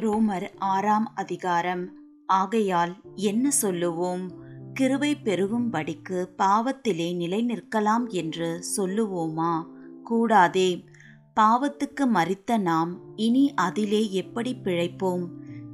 ரோமர் ஆறாம் அதிகாரம். ஆகையால் என்ன சொல்லுவோம்? கிருவை பெருகும்படிக்கு பாவத்திலே நிலை நிற்கலாம் என்று சொல்லுவோமா? கூடாதே. பாவத்துக்கு மறித்த நாம் இனி அதிலே எப்படி பிழைப்போம்?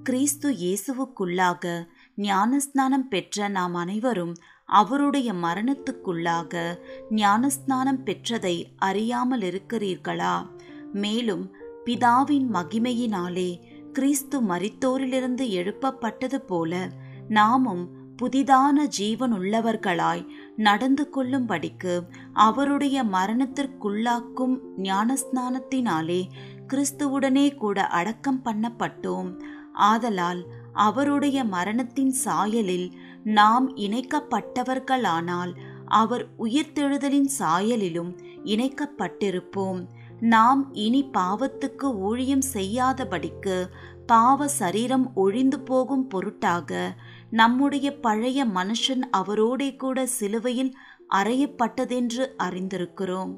கிறிஸ்து இயேசுவுக்குள்ளாக ஞானஸ்நானம் பெற்ற நாம் அனைவரும் அவருடைய மரணத்துக்குள்ளாக ஞானஸ்நானம் பெற்றதை அறியாமல் இருக்கிறீர்களா மேலும் பிதாவின் மகிமையினாலே கிறிஸ்து மரித்தோரிலிருந்து எழுப்பப்பட்டது போல நாமும் புதிதான ஜீவனுள்ளவர்களாய் நடந்து கொள்ளும்படிக்கு அவருடைய மரணத்திற்குள்ளாக்கும் ஞானஸ்நானத்தினாலே கிறிஸ்துவுடனே கூட அடக்கம் பண்ணப்பட்டோம். ஆதலால் அவருடைய மரணத்தின் சாயலில் நாம் இணைக்கப்பட்டவர்களானால் அவர் உயிர்த்தெழுதலின் சாயலிலும் இணைக்கப்பட்டிருப்போம். நாம் இனி பாவத்துக்கு ஊழியம் செய்யாதபடிக்கு பாவ சரீரம் ஒழிந்து போகும் பொருட்டாக நம்முடைய பழைய மனுஷன் அவரோடே கூட சிலுவையில் அறையப்பட்டதென்று அறிந்திருக்கிறோம்.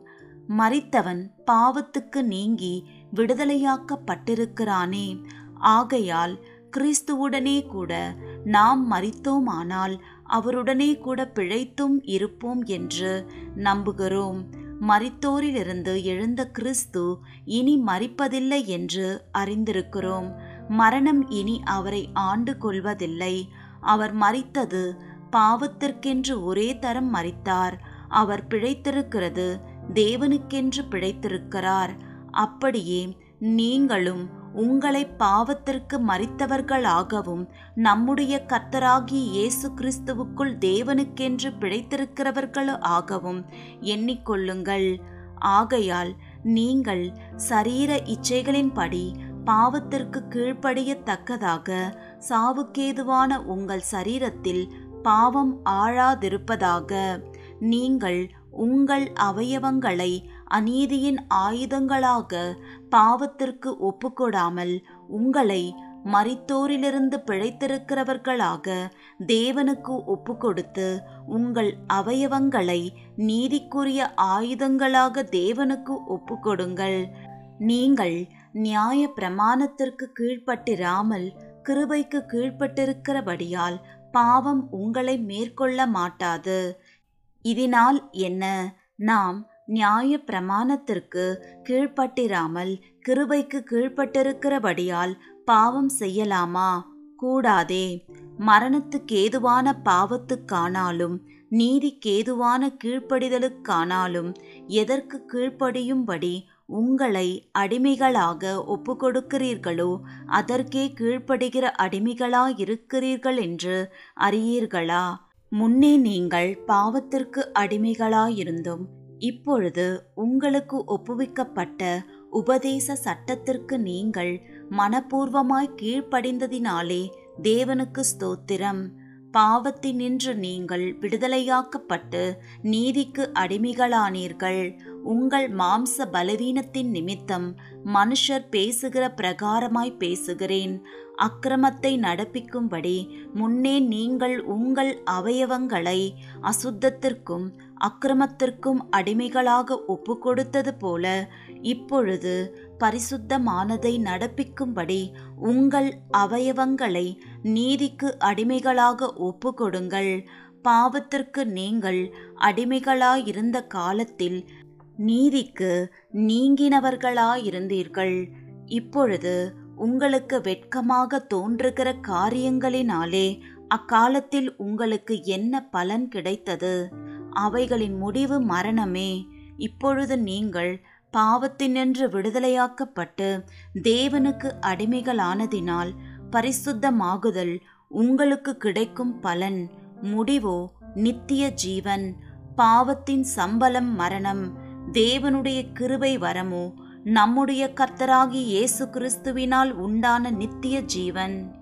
மறித்தவன் பாவத்துக்கு நீங்கி விடுதலையாக்கப்பட்டிருக்கிறானே. ஆகையால் கிறிஸ்துவுடனே கூட நாம் மறித்தோமானால் அவருடனே கூட பிழைத்தும் இருப்போம் என்று நம்புகிறோம். மறித்தோரிலிருந்து எழுந்த கிறிஸ்து இனி மறிப்பதில்லை என்று அறிந்திருக்கிறோம். மரணம் இனி அவரை ஆண்டு கொள்வதில்லை. அவர் மறித்தது பாவத்திற்கென்று ஒரே தரம் மறித்தார் அவர் பிழைத்திருக்கிறது தேவனுக்கென்று பிழைத்திருக்கிறார். அப்படியே நீங்களும் உங்களை பாவத்திற்கு மறித்தவர்களாகவும் நம்முடைய கர்த்தராகி இயேசு கிறிஸ்துவுக்குள் தேவனுக்கென்று பிழைத்திருக்கிறவர்களாகவும் எண்ணிக்கொள்ளுங்கள். ஆகையால் நீங்கள் சரீர இச்சைகளின்படி பாவத்திற்கு கீழ்ப்படியத்தக்கதாக சாவுக்கேதுவான உங்கள் சரீரத்தில் பாவம் ஆழாதிருப்பதாக நீங்கள் உங்கள் அவயவங்களை அநீதியின் ஆயுதங்களாக பாவத்திற்கு ஒப்புக்கொடாமல் உங்களை மறித்தோரிலிருந்து பிழைத்திருக்கிறவர்களாக தேவனுக்கு ஒப்புக்கொடுத்து உங்கள் அவயவங்களை நீதிக்குரிய ஆயுதங்களாக தேவனுக்கு ஒப்புக்கொடுங்கள். நீங்கள் நியாய பிரமாணத்திற்கு கீழ்ப்பட்டிராமல் கிருபைக்கு கீழ்ப்பட்டிருக்கிறபடியால் பாவம் உங்களை மேற்கொள்ள மாட்டாது. இதனால் என்ன? நாம் நியாய பிரமாணத்திற்கு கீழ்ப்பட்டிராமல் கிருபைக்கு கீழ்ப்பட்டிருக்கிறபடியால் பாவம் செய்யலாமா? கூடாதே. மரணத்துக்கேதுவான பாவத்துக்கானாலும் நீதிக்கேதுவான கீழ்ப்படிதலுக்கானாலும் எதற்கு கீழ்ப்படியும்படி உங்களை அடிமைகளாக ஒப்புக்கொடுக்கிறீர்களோ அதற்கே கீழ்ப்படுகிற அடிமைகளாயிருக்கிறீர்கள் என்று அறியீர்களா? முன்னே நீங்கள் பாவத்திற்கு அடிமைகளாயிருந்தும் இப்பொழுது உங்களுக்கு ஒப்புவிக்கப்பட்ட உபதேச சட்டத்திற்கு நீங்கள் மனப்பூர்வமாய் கீழ்ப்படிந்ததினாலே தேவனுக்கு ஸ்தோத்திரம். பாவத்தினின்று நீங்கள் விடுதலையாக்கப்பட்டு நீதிக்கு அடிமைகளானீர்கள். உங்கள் மாம்ச பலவீனத்தின் நிமித்தம் மனுஷர் பேசுகிற பிரகாரமாய் பேசுகிறேன். அக்கிரமத்தை நடப்பிக்கும்படி முன்னே நீங்கள் உங்கள் அவயவங்களை அசுத்தத்திற்கும் அக்கிரமத்திற்கும் அடிமைகளாக ஒப்பு கொடுத்தது போல இப்பொழுது பரிசுத்தமானதை நடப்பிக்கும்படி உங்கள் அவயவங்களை நீதிக்கு அடிமைகளாக ஒப்பு கொடுங்கள் பாவத்திற்கு நீங்கள் அடிமைகளாயிருந்த காலத்தில் நீதிக்கு நீங்கினவர்களாயிருந்தீர்கள். இப்பொழுது உங்களுக்கு வெட்கமாக தோன்றுகிற காரியங்களினாலே அக்காலத்தில் உங்களுக்கு என்ன பலன் கிடைத்தது? அவைகளின் முடிவு மரணமே. இப்பொழுது நீங்கள் பாவத்தினின்று விடுதலையாக்கப்பட்டு தேவனுக்கு அடிமைகளானதினால் பரிசுத்தமாகுதல் உங்களுக்கு கிடைக்கும் பலன். முடிவோ? நித்திய ஜீவன். பாவத்தின் சம்பளம் மரணம். தேவனுடைய கிருபை வரமோ? நம்முடைய கர்த்தராகி இயேசு கிறிஸ்துவினால் உண்டான நித்திய ஜீவன்.